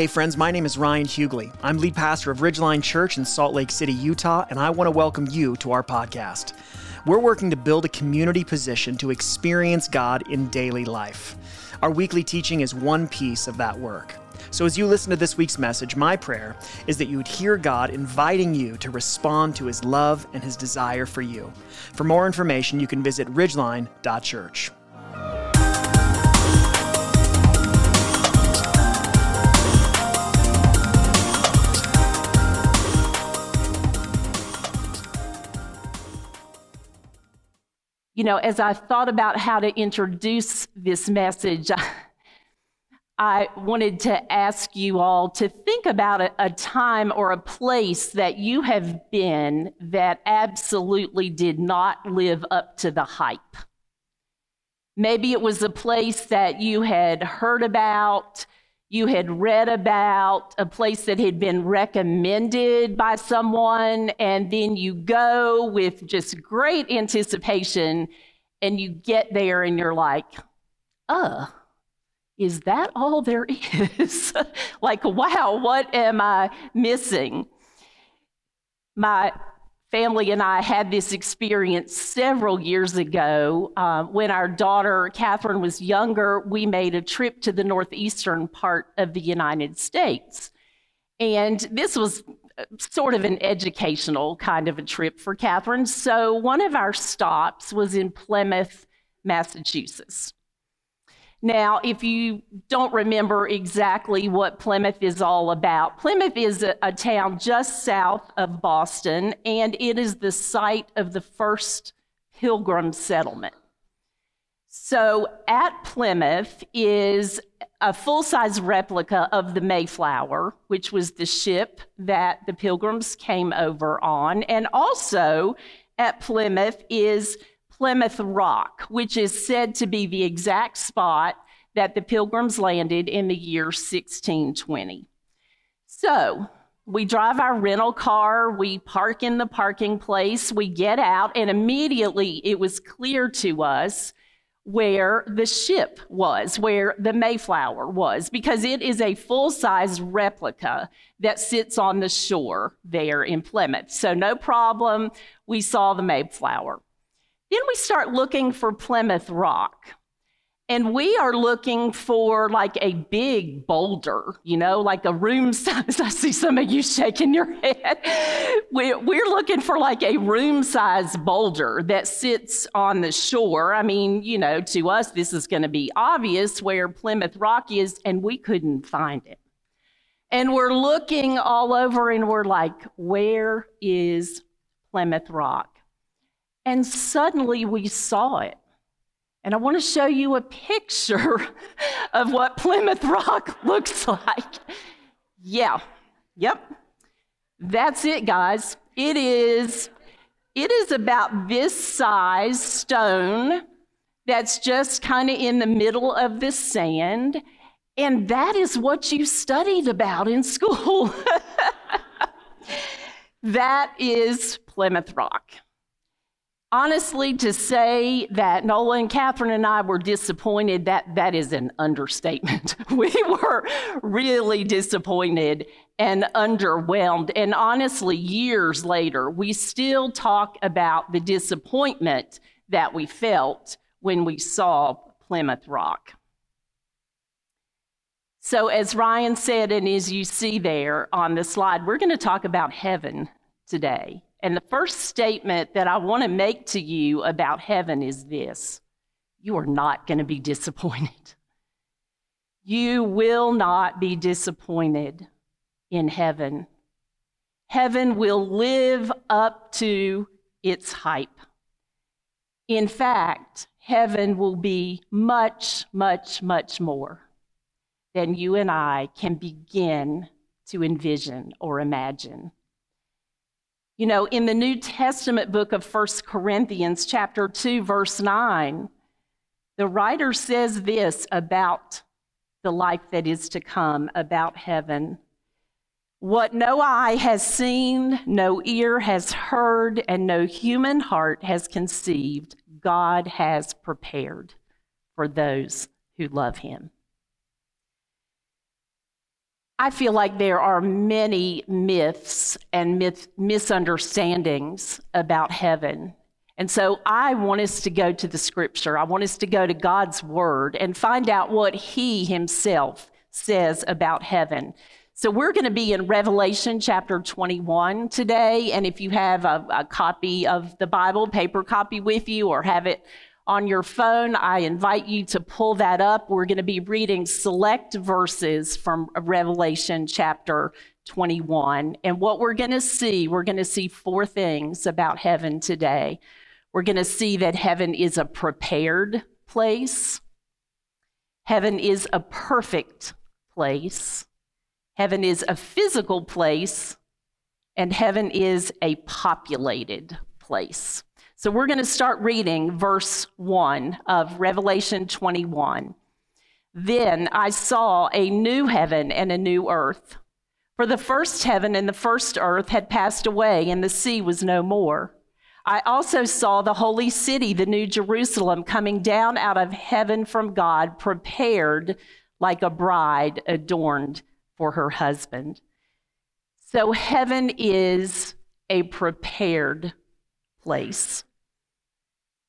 Hey, friends, my name is Ryan Hughley. I'm lead pastor of Ridgeline Church in Salt Lake City, Utah, and I want to welcome you to our podcast. We're working to build a community position to experience God in daily life. Our weekly teaching is one piece of that work. So, as you listen to this week's message, my prayer is that you would hear God inviting you to respond to his love and his desire for you. For more information, you can visit ridgeline.church. You know, as I thought about how to introduce this message, I wanted to ask you all to think about a, a, time or a place that you have been that absolutely did not live up to the hype. Maybe it was a place that you had heard about, you had read about, a place that had been recommended by someone, and then you go with just great anticipation and you get there and you're like, uh, is that all there is? like, wow, what am I missing? My family and I had this experience several years ago. Uh, when our daughter, Catherine, was younger, we made a trip to the northeastern part of the United States. And this was uh, sort of an educational kind of a trip for Catherine. So one of our stops was in Plymouth, Massachusetts. Now, if you don't remember exactly what Plymouth is all about, Plymouth is a, a, town just south of Boston, and it is the site of the first pilgrim settlement. So, at Plymouth is a full size replica of the Mayflower, which was the ship that the pilgrims came over on. And also at Plymouth is Plymouth Rock, which is said to be the exact spot that the pilgrims landed in the year 1620. So, we drive our rental car, we park in the parking place, we get out, and immediately it was clear to us where the ship was, where the Mayflower was, because it is a full size replica that sits on the shore there in Plymouth. So, no problem, we saw the Mayflower. Then we start looking for Plymouth Rock. And we are looking for like a big boulder, you know, like a room size. I see some of you shaking your head. We're looking for like a room size boulder that sits on the shore. I mean, you know, to us, this is going to be obvious where Plymouth Rock is, and we couldn't find it. And we're looking all over and we're like, where is Plymouth Rock? And suddenly we saw it. And I want to show you a picture of what Plymouth Rock looks like. Yeah, yep. That's it, guys. It is, it is about this size stone that's just kind of in the middle of the sand. And that is what you studied about in school. that is Plymouth Rock honestly, to say that Nolan and Catherine and I were disappointed, that, that is an understatement. we were really disappointed and underwhelmed. And honestly, years later, we still talk about the disappointment that we felt when we saw Plymouth Rock. So, as Ryan said, and as you see there on the slide, we're going to talk about heaven today. And the first statement that I want to make to you about heaven is this you are not going to be disappointed. You will not be disappointed in heaven. Heaven will live up to its hype. In fact, heaven will be much, much, much more than you and I can begin to envision or imagine. You know, in the New Testament book of First Corinthians, chapter 2, verse 9, the writer says this about the life that is to come, about heaven. What no eye has seen, no ear has heard, and no human heart has conceived, God has prepared for those who love him. I feel like there are many myths and myth, misunderstandings about heaven. And so I want us to go to the scripture. I want us to go to God's word and find out what He Himself says about heaven. So we're going to be in Revelation chapter 21 today. And if you have a, a copy of the Bible, paper copy with you, or have it on your phone, I invite you to pull that up. We're going to be reading select verses from Revelation chapter 21. And what we're going to see, we're going to see four things about heaven today. We're going to see that heaven is a prepared place, heaven is a perfect place, heaven is a physical place, and heaven is a populated place. So we're going to start reading verse 1 of Revelation 21. Then I saw a new heaven and a new earth. For the first heaven and the first earth had passed away, and the sea was no more. I also saw the holy city, the new Jerusalem, coming down out of heaven from God, prepared like a bride adorned for her husband. So heaven is a prepared place.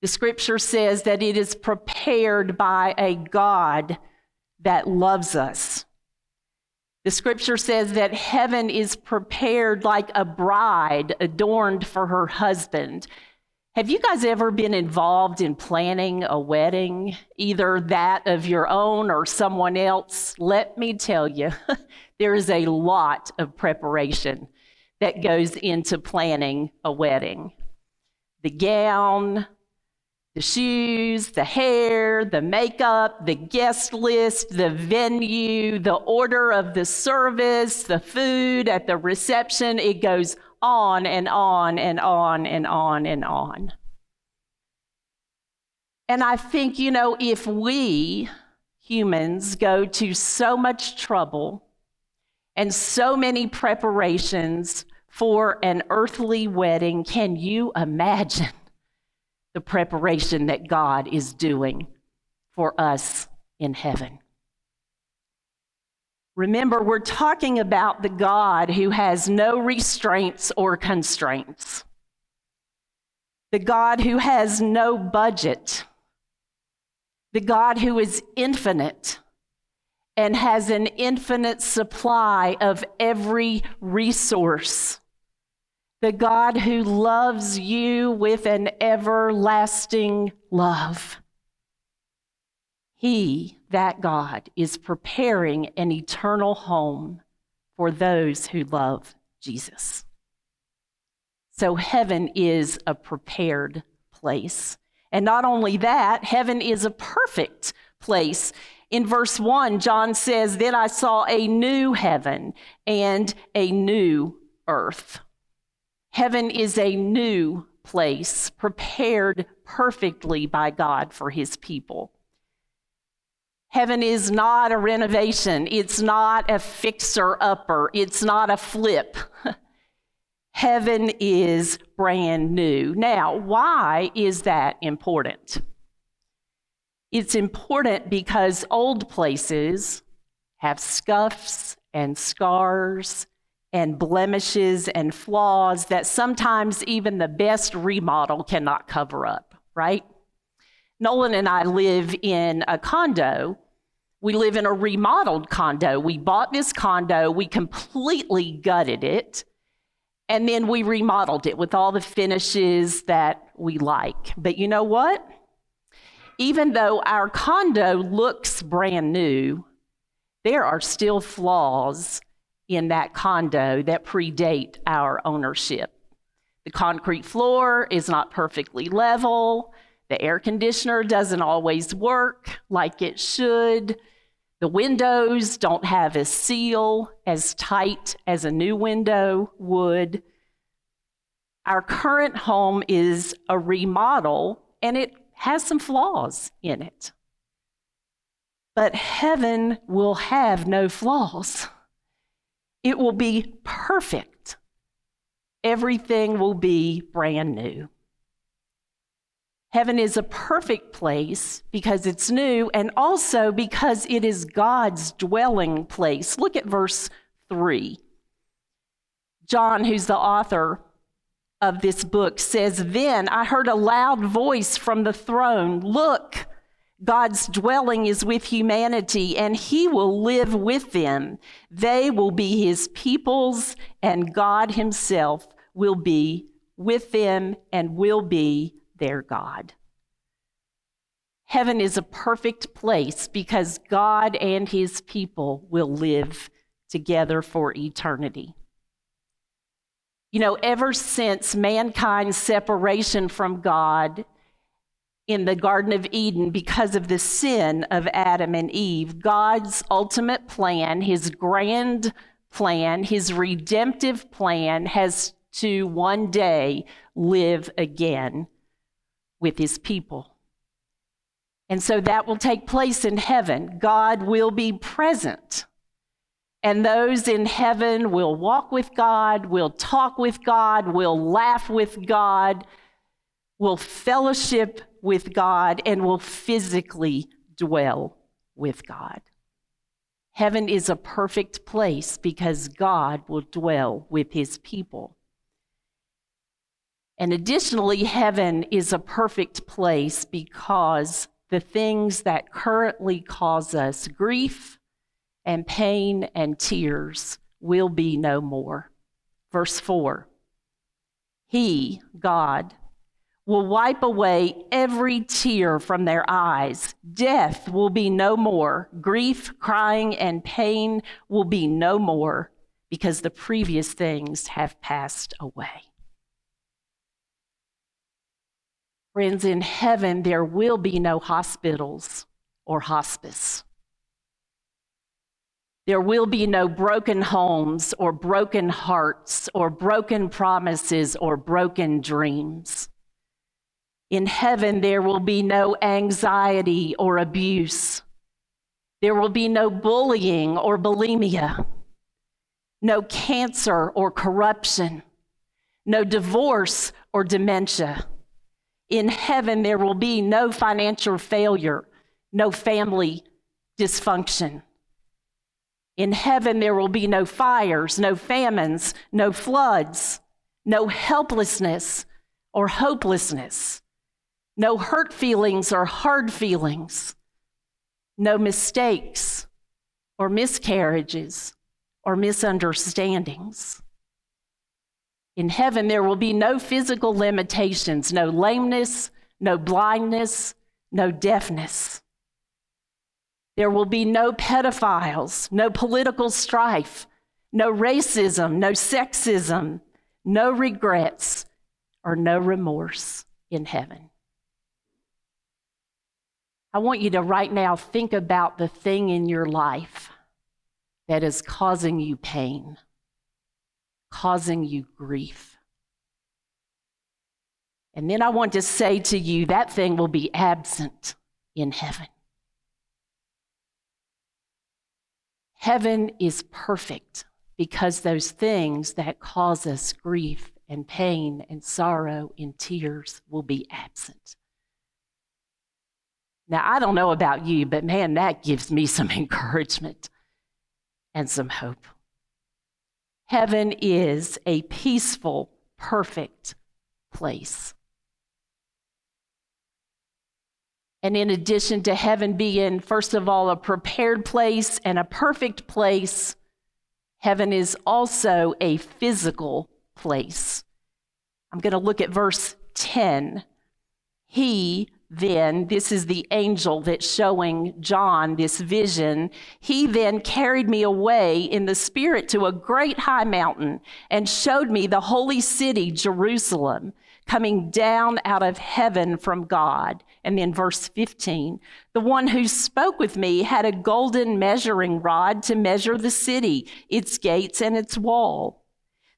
The scripture says that it is prepared by a God that loves us. The scripture says that heaven is prepared like a bride adorned for her husband. Have you guys ever been involved in planning a wedding, either that of your own or someone else? Let me tell you, there is a lot of preparation that goes into planning a wedding. The gown, the shoes, the hair, the makeup, the guest list, the venue, the order of the service, the food at the reception. It goes on and on and on and on and on. And I think, you know, if we humans go to so much trouble and so many preparations for an earthly wedding, can you imagine the preparation that God is doing for us in heaven. Remember, we're talking about the God who has no restraints or constraints, the God who has no budget, the God who is infinite and has an infinite supply of every resource the God who loves you with an everlasting love. He, that God, is preparing an eternal home for those who love Jesus. So, heaven is a prepared place. And not only that, heaven is a perfect place. In verse 1, John says, Then I saw a new heaven and a new earth. Heaven is a new place prepared perfectly by God for his people. Heaven is not a renovation, it's not a fixer upper, it's not a flip. Heaven is brand new. Now, why is that important? It's important because old places have scuffs and scars and blemishes and flaws that sometimes even the best remodel cannot cover up, right? Nolan and I live in a condo. We live in a remodeled condo. We bought this condo, we completely gutted it, and then we remodeled it with all the finishes that we like. But you know what? Even though our condo looks brand new, there are still flaws in that condo that predate our ownership. The concrete floor is not perfectly level. The air conditioner doesn't always work like it should. The windows don't have a seal as tight as a new window would. Our current home is a remodel and it has some flaws in it. But heaven will have no flaws. It will be perfect. Everything will be brand new. Heaven is a perfect place because it's new and also because it is God's dwelling place. Look at verse 3. John, who's the author of this book, says, Then I heard a loud voice from the throne Look, God's dwelling is with humanity, and he will live with them. They will be his peoples, and God himself will be with them and will be their God. Heaven is a perfect place because God and his people will live together for eternity. You know, ever since mankind's separation from God in the Garden of Eden because of the sin of Adam and Eve, God's ultimate plan, his grand plan, his redemptive plan, has to one day live again with his people. And so that will take place in heaven. God will be present. And those in heaven will walk with God, will talk with God, will laugh with God, will fellowship with God, and will physically dwell with God. Heaven is a perfect place because God will dwell with his people. And additionally, heaven is a perfect place because the things that currently cause us grief and pain and tears will be no more. Verse 4 He, God, will wipe away every tear from their eyes. Death will be no more. Grief, crying, and pain will be no more because the previous things have passed away. Friends, in heaven, there will be no hospitals or hospice. There will be no broken homes or broken hearts or broken promises or broken dreams. In heaven, there will be no anxiety or abuse. There will be no bullying or bulimia, no cancer or corruption, no divorce or dementia in heaven, there will be no financial failure, no family dysfunction. In heaven, there will be no fires, no famines, no floods, no helplessness or hopelessness, no hurt feelings or hard feelings, no mistakes or miscarriages or misunderstandings. In heaven, there will be no physical limitations, no lameness, no blindness, no deafness. There will be no pedophiles, no political strife, no racism, no sexism, no regrets, or no remorse in heaven. I want you to right now think about the thing in your life that is causing you pain causing you grief. And then I want to say to you that thing will be absent in heaven. Heaven is perfect because those things that cause us grief and pain and sorrow and tears will be absent. Now, I don't know about you, but man, that gives me some encouragement and some hope. Heaven is a peaceful, perfect place. And in addition to heaven being, first of all, a prepared place and a perfect place, heaven is also a physical place. I'm going to look at verse 10. He then, this is the angel that's showing John this vision. He then carried me away in the spirit to a great high mountain and showed me the holy city, Jerusalem, coming down out of heaven from God. And then, verse 15 the one who spoke with me had a golden measuring rod to measure the city, its gates, and its wall.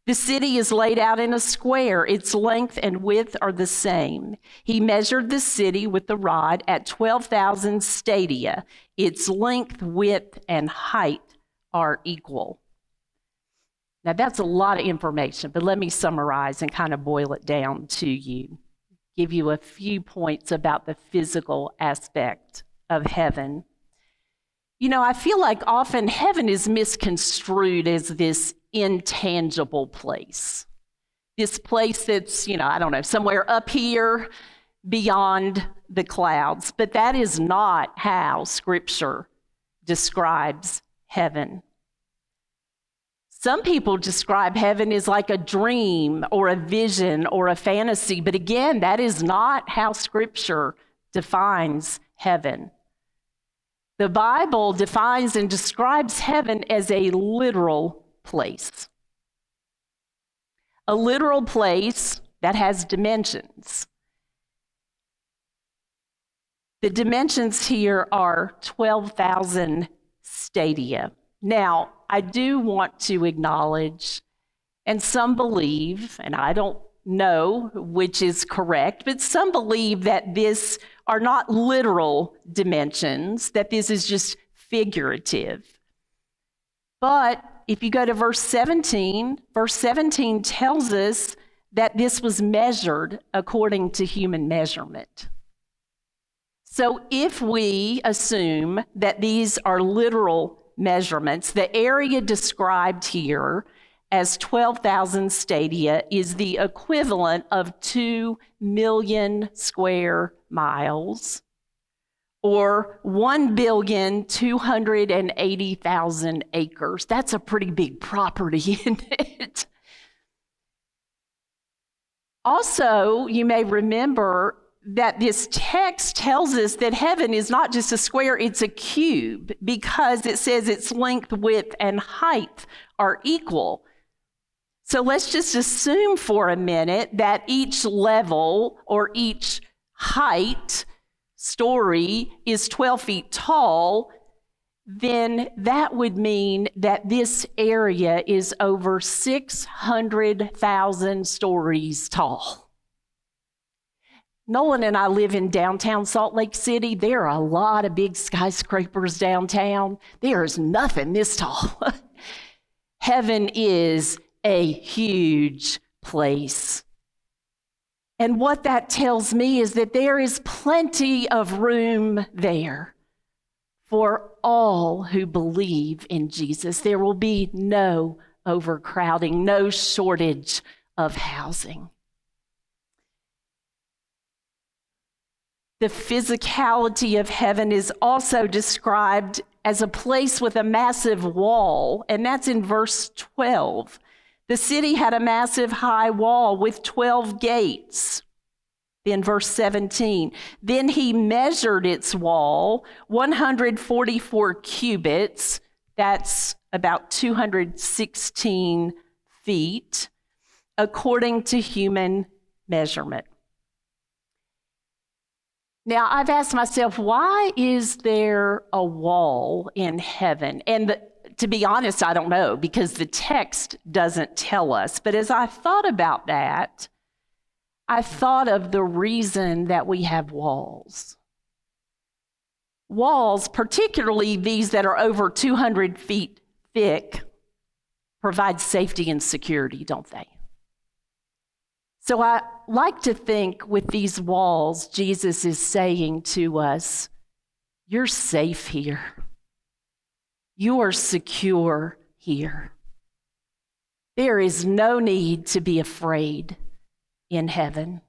The city is laid out in a square. Its length and width are the same. He measured the city with the rod at 12,000 stadia. Its length, width, and height are equal. Now, that's a lot of information, but let me summarize and kind of boil it down to you. Give you a few points about the physical aspect of heaven. You know, I feel like often heaven is misconstrued as this intangible place. This place that's, you know, I don't know, somewhere up here beyond the clouds. But that is not how Scripture describes heaven. Some people describe heaven as like a dream or a vision or a fantasy, but again, that is not how Scripture defines heaven. The Bible defines and describes heaven as a literal place. A literal place that has dimensions. The dimensions here are 12,000 stadia. Now, I do want to acknowledge, and some believe, and I don't know which is correct, but some believe that this are not literal dimensions, that this is just figurative. But if you go to verse 17, verse 17 tells us that this was measured according to human measurement. So if we assume that these are literal measurements. The area described here as 12,000 stadia is the equivalent of 2 million square miles or 1,280,000 acres. That's a pretty big property, isn't it? Also, you may remember that this text tells us that heaven is not just a square, it's a cube because it says its length, width, and height are equal. So let's just assume for a minute that each level or each height story is 12 feet tall, then that would mean that this area is over 600,000 stories tall. Nolan and I live in downtown Salt Lake City. There are a lot of big skyscrapers downtown. There is nothing this tall. Heaven is a huge place. And what that tells me is that there is plenty of room there for all who believe in Jesus. There will be no overcrowding, no shortage of housing. The physicality of heaven is also described as a place with a massive wall, and that's in verse 12. The city had a massive high wall with 12 gates. In verse 17, then he measured its wall 144 cubits, that's about 216 feet, according to human measurement. Now, I've asked myself, why is there a wall in heaven? And the, to be honest, I don't know because the text doesn't tell us. But as I thought about that, I thought of the reason that we have walls. Walls, particularly these that are over 200 feet thick, provide safety and security, don't they? So I like to think with these walls, Jesus is saying to us, You're safe here. You are secure here. There is no need to be afraid in heaven.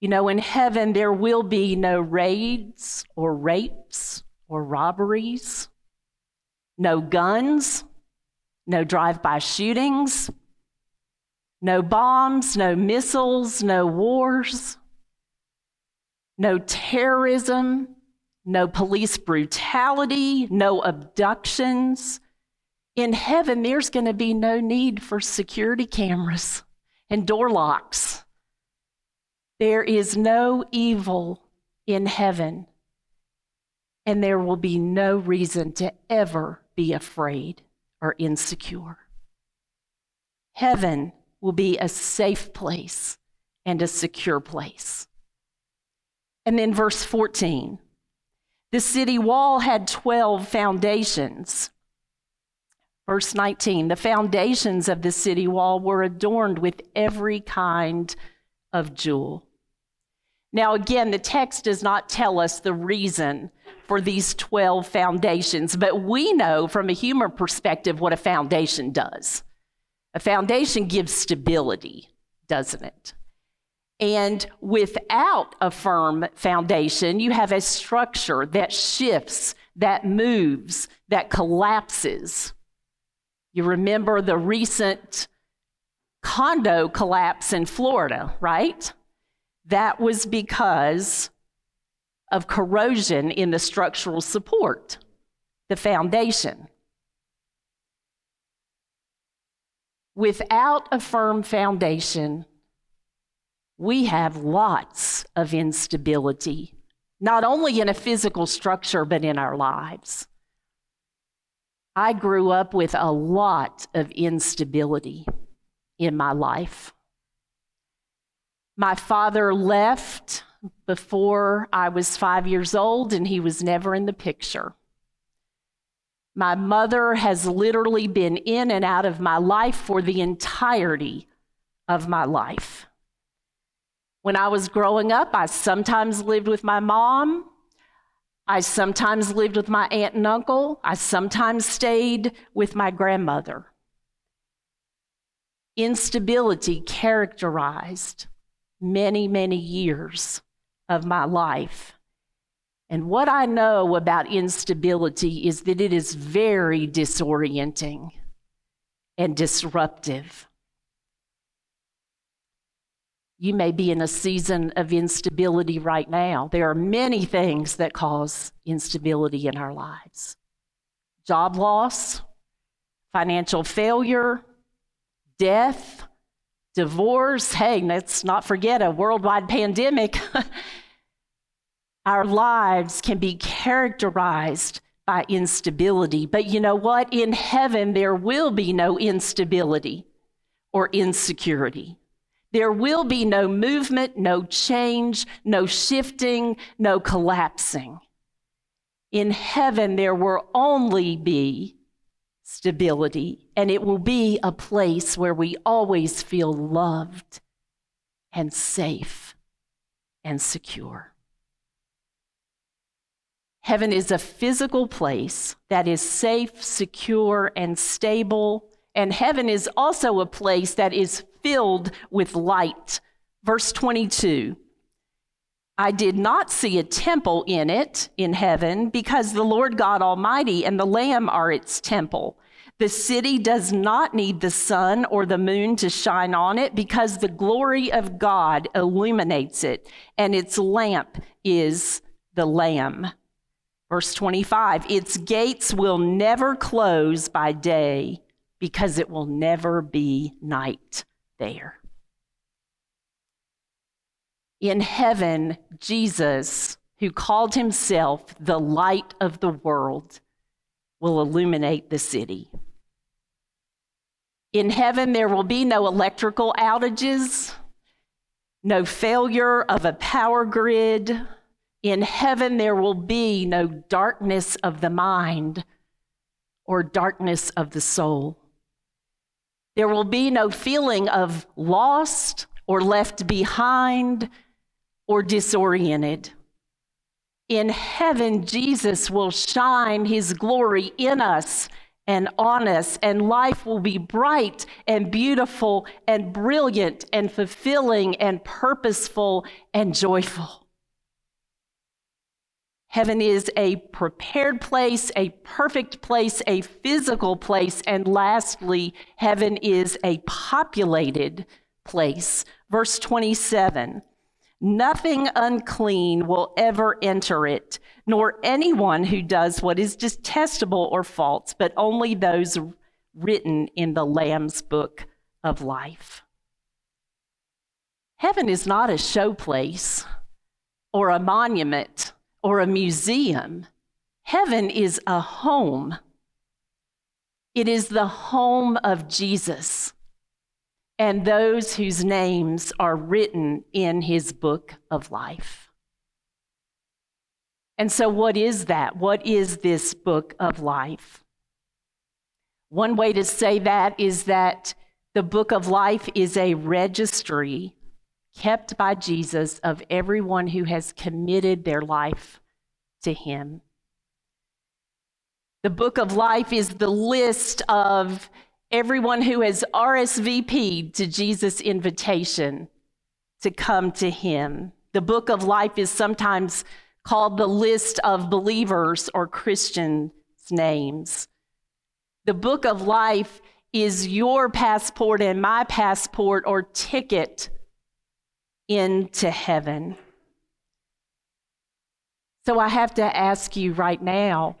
You know, in heaven, there will be no raids or rapes or robberies, no guns, no drive by shootings no bombs, no missiles, no wars, no terrorism, no police brutality, no abductions. In heaven, there's going to be no need for security cameras and door locks. There is no evil in heaven, and there will be no reason to ever be afraid or insecure. Heaven will be a safe place and a secure place. And then verse 14 the city wall had 12 foundations. Verse 19 the foundations of the city wall were adorned with every kind of jewel. Now, again, the text does not tell us the reason for these 12 foundations, but we know from a human perspective what a foundation does. A foundation gives stability, doesn't it? And without a firm foundation, you have a structure that shifts, that moves, that collapses. You remember the recent condo collapse in Florida, right? That was because of corrosion in the structural support, the foundation. Without a firm foundation, we have lots of instability, not only in a physical structure, but in our lives. I grew up with a lot of instability in my life. My father left before I was five years old, and he was never in the picture. My mother has literally been in and out of my life for the entirety of my life. When I was growing up, I sometimes lived with my mom. I sometimes lived with my aunt and uncle. I sometimes stayed with my grandmother. Instability characterized many, many years of my life. And what I know about instability is that it is very disorienting and disruptive. You may be in a season of instability right now. There are many things that cause instability in our lives job loss, financial failure, death, divorce. Hey, let's not forget a worldwide pandemic. Our lives can be characterized by instability. But you know what? In heaven, there will be no instability or insecurity. There will be no movement, no change, no shifting, no collapsing. In heaven, there will only be stability, and it will be a place where we always feel loved and safe and secure. Heaven is a physical place that is safe, secure, and stable. And heaven is also a place that is filled with light. Verse 22 I did not see a temple in it in heaven because the Lord God Almighty and the Lamb are its temple. The city does not need the sun or the moon to shine on it because the glory of God illuminates it, and its lamp is the Lamb. Verse 25 Its gates will never close by day because it will never be night there. In heaven, Jesus, who called himself the light of the world, will illuminate the city. In heaven, there will be no electrical outages, no failure of a power grid. In heaven, there will be no darkness of the mind or darkness of the soul. There will be no feeling of lost or left behind or disoriented. In heaven, Jesus will shine his glory in us and on us, and life will be bright and beautiful and brilliant and fulfilling and purposeful and joyful. Heaven is a prepared place, a perfect place, a physical place, and lastly, heaven is a populated place. Verse 27 Nothing unclean will ever enter it, nor anyone who does what is detestable or false, but only those written in the Lamb's book of life. Heaven is not a showplace or a monument or a museum. Heaven is a home. It is the home of Jesus and those whose names are written in his book of life. And so, what is that? What is this book of life? One way to say that is that the book of life is a registry kept by Jesus of everyone who has committed their life to him. The book of life is the list of everyone who has RSVP'd to Jesus' invitation to come to him. The book of life is sometimes called the list of believers or Christians' names. The book of life is your passport and my passport or ticket into heaven. So I have to ask you right now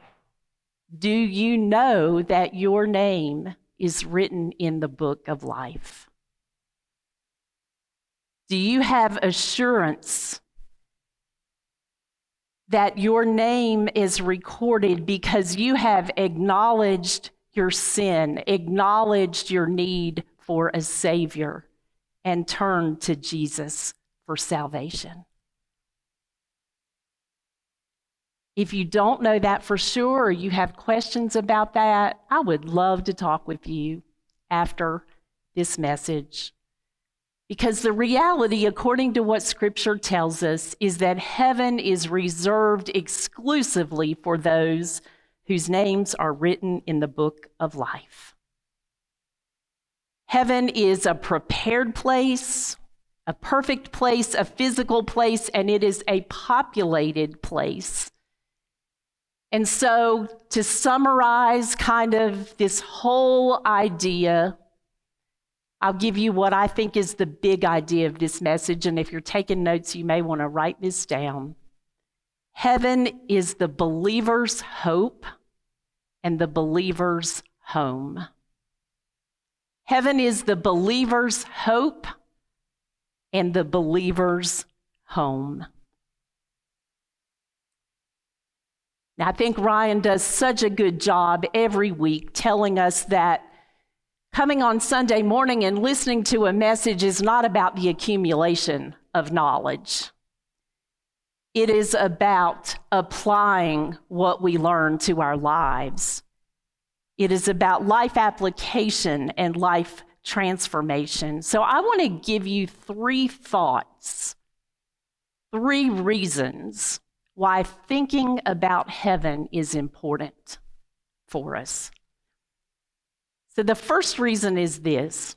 do you know that your name is written in the book of life? Do you have assurance that your name is recorded because you have acknowledged your sin, acknowledged your need for a Savior, and turn to Jesus for salvation? If you don't know that for sure or you have questions about that, I would love to talk with you after this message. Because the reality, according to what Scripture tells us, is that heaven is reserved exclusively for those whose names are written in the book of life. Heaven is a prepared place, a perfect place, a physical place, and it is a populated place and so, to summarize kind of this whole idea, I'll give you what I think is the big idea of this message. And if you're taking notes, you may want to write this down. Heaven is the believer's hope and the believer's home. Heaven is the believer's hope and the believer's home. Now, I think Ryan does such a good job every week telling us that coming on Sunday morning and listening to a message is not about the accumulation of knowledge. It is about applying what we learn to our lives. It is about life application and life transformation. So, I want to give you three thoughts, three reasons why thinking about heaven is important for us. So, the first reason is this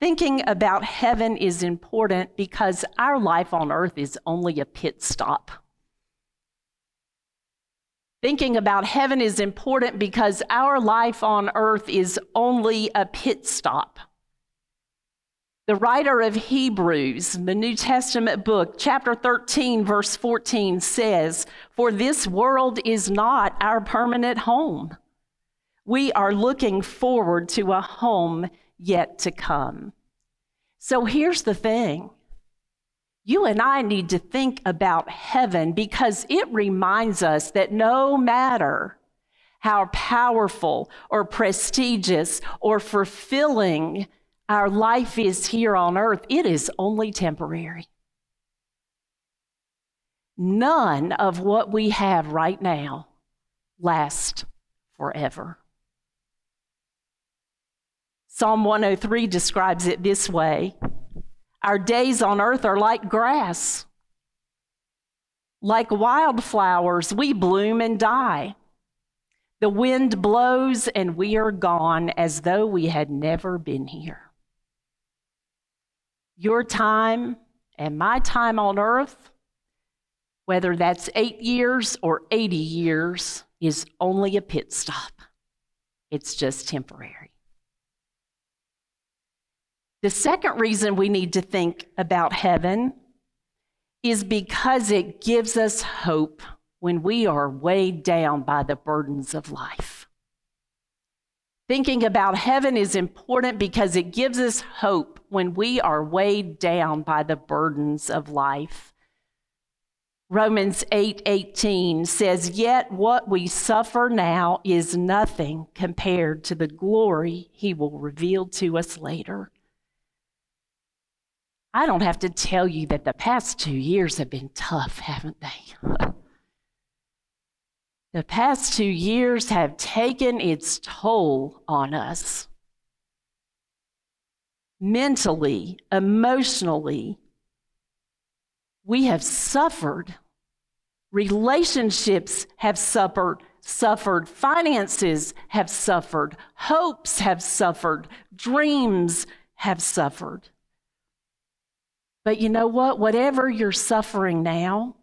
thinking about heaven is important because our life on earth is only a pit stop. Thinking about heaven is important because our life on earth is only a pit stop. The writer of Hebrews, the New Testament book, chapter 13, verse 14 says, For this world is not our permanent home. We are looking forward to a home yet to come. So here's the thing you and I need to think about heaven because it reminds us that no matter how powerful or prestigious or fulfilling our life is here on earth, it is only temporary. None of what we have right now lasts forever. Psalm 103 describes it this way Our days on earth are like grass. Like wildflowers, we bloom and die. The wind blows and we are gone as though we had never been here. Your time and my time on earth, whether that's eight years or 80 years, is only a pit stop. It's just temporary. The second reason we need to think about heaven is because it gives us hope when we are weighed down by the burdens of life. Thinking about heaven is important because it gives us hope when we are weighed down by the burdens of life. Romans 8:18 8, says, "Yet what we suffer now is nothing compared to the glory he will reveal to us later." I don't have to tell you that the past 2 years have been tough, haven't they? The past two years have taken its toll on us mentally, emotionally, we have suffered. Relationships have suffered, suffered. Finances have suffered. Hopes have suffered. Dreams have suffered. But you know what? Whatever you're suffering now,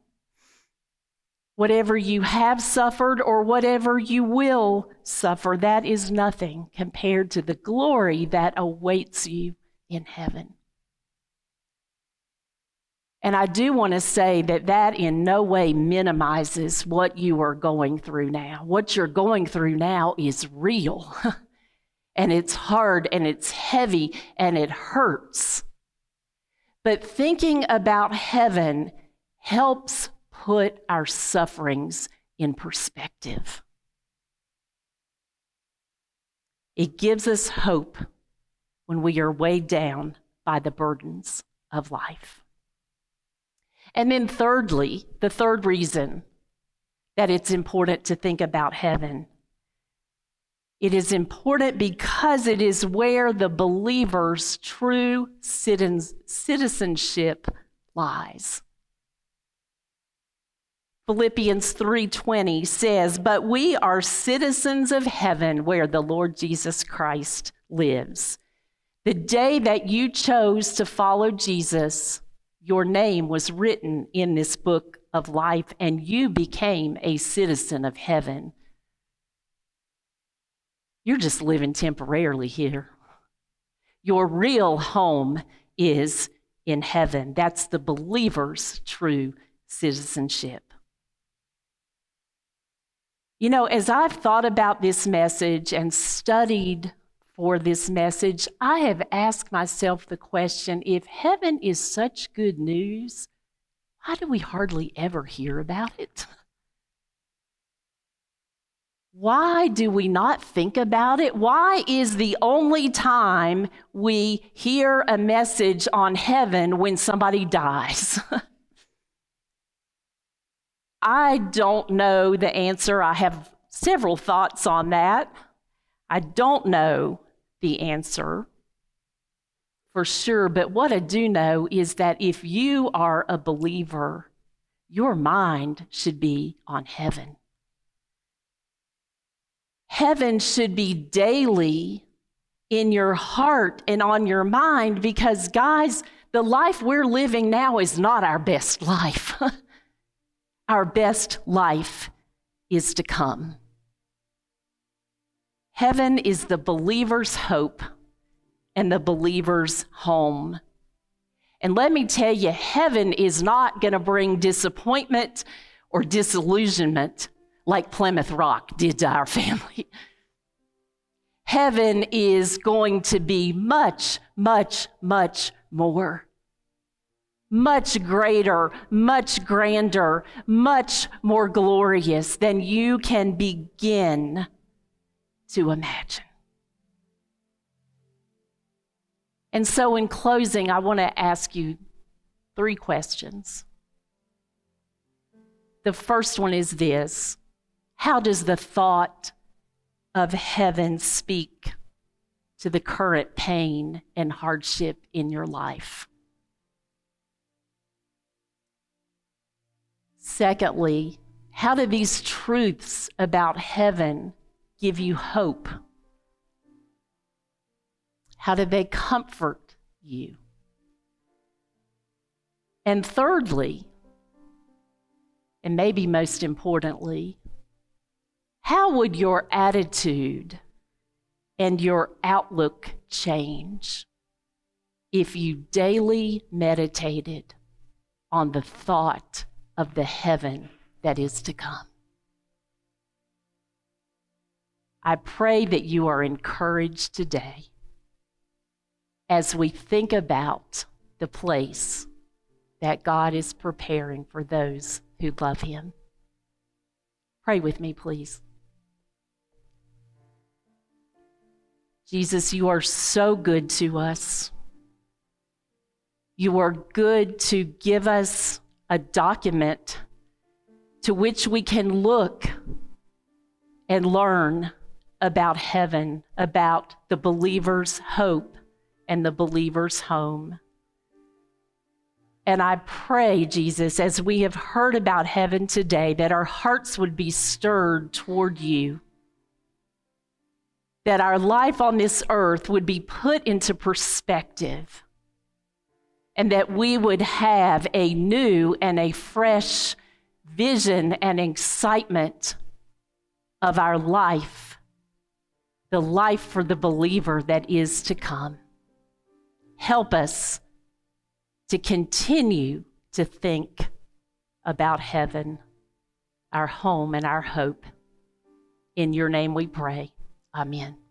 whatever you have suffered or whatever you will suffer, that is nothing compared to the glory that awaits you in heaven. And I do want to say that that in no way minimizes what you are going through now. What you're going through now is real. and it's hard and it's heavy and it hurts. But thinking about heaven helps put our sufferings in perspective. It gives us hope when we are weighed down by the burdens of life. And then, thirdly, the third reason that it's important to think about heaven it is important because it is where the believer's true citizenship lies. Philippians 3:20 says, "But we are citizens of heaven where the Lord Jesus Christ lives." The day that you chose to follow Jesus, your name was written in this book of life and you became a citizen of heaven. You're just living temporarily here. Your real home is in heaven. That's the believer's true citizenship. You know, as I've thought about this message and studied for this message, I have asked myself the question if heaven is such good news, why do we hardly ever hear about it? Why do we not think about it? Why is the only time we hear a message on heaven when somebody dies? I don't know the answer. I have several thoughts on that. I don't know the answer for sure, but what I do know is that if you are a believer, your mind should be on heaven. Heaven should be daily in your heart and on your mind because, guys, the life we're living now is not our best life. our best life is to come. Heaven is the believer's hope and the believer's home. And let me tell you, heaven is not going to bring disappointment or disillusionment like Plymouth Rock did to our family. Heaven is going to be much, much, much more. Much greater, much grander, much more glorious than you can begin to imagine. And so, in closing, I want to ask you three questions. The first one is this how does the thought of heaven speak to the current pain and hardship in your life? Secondly, how do these truths about heaven give you hope? How do they comfort you? And thirdly, and maybe most importantly, how would your attitude and your outlook change if you daily meditated on the thought of the heaven that is to come? I pray that you are encouraged today as we think about the place that God is preparing for those who love Him. Pray with me, please. Jesus, you are so good to us. You are good to give us a document to which we can look and learn about heaven, about the believer's hope and the believer's home. And I pray, Jesus, as we have heard about heaven today, that our hearts would be stirred toward you, that our life on this earth would be put into perspective, and that we would have a new and a fresh vision and excitement of our life, the life for the believer that is to come. Help us to continue to think about heaven, our home, and our hope. In your name we pray. Amén.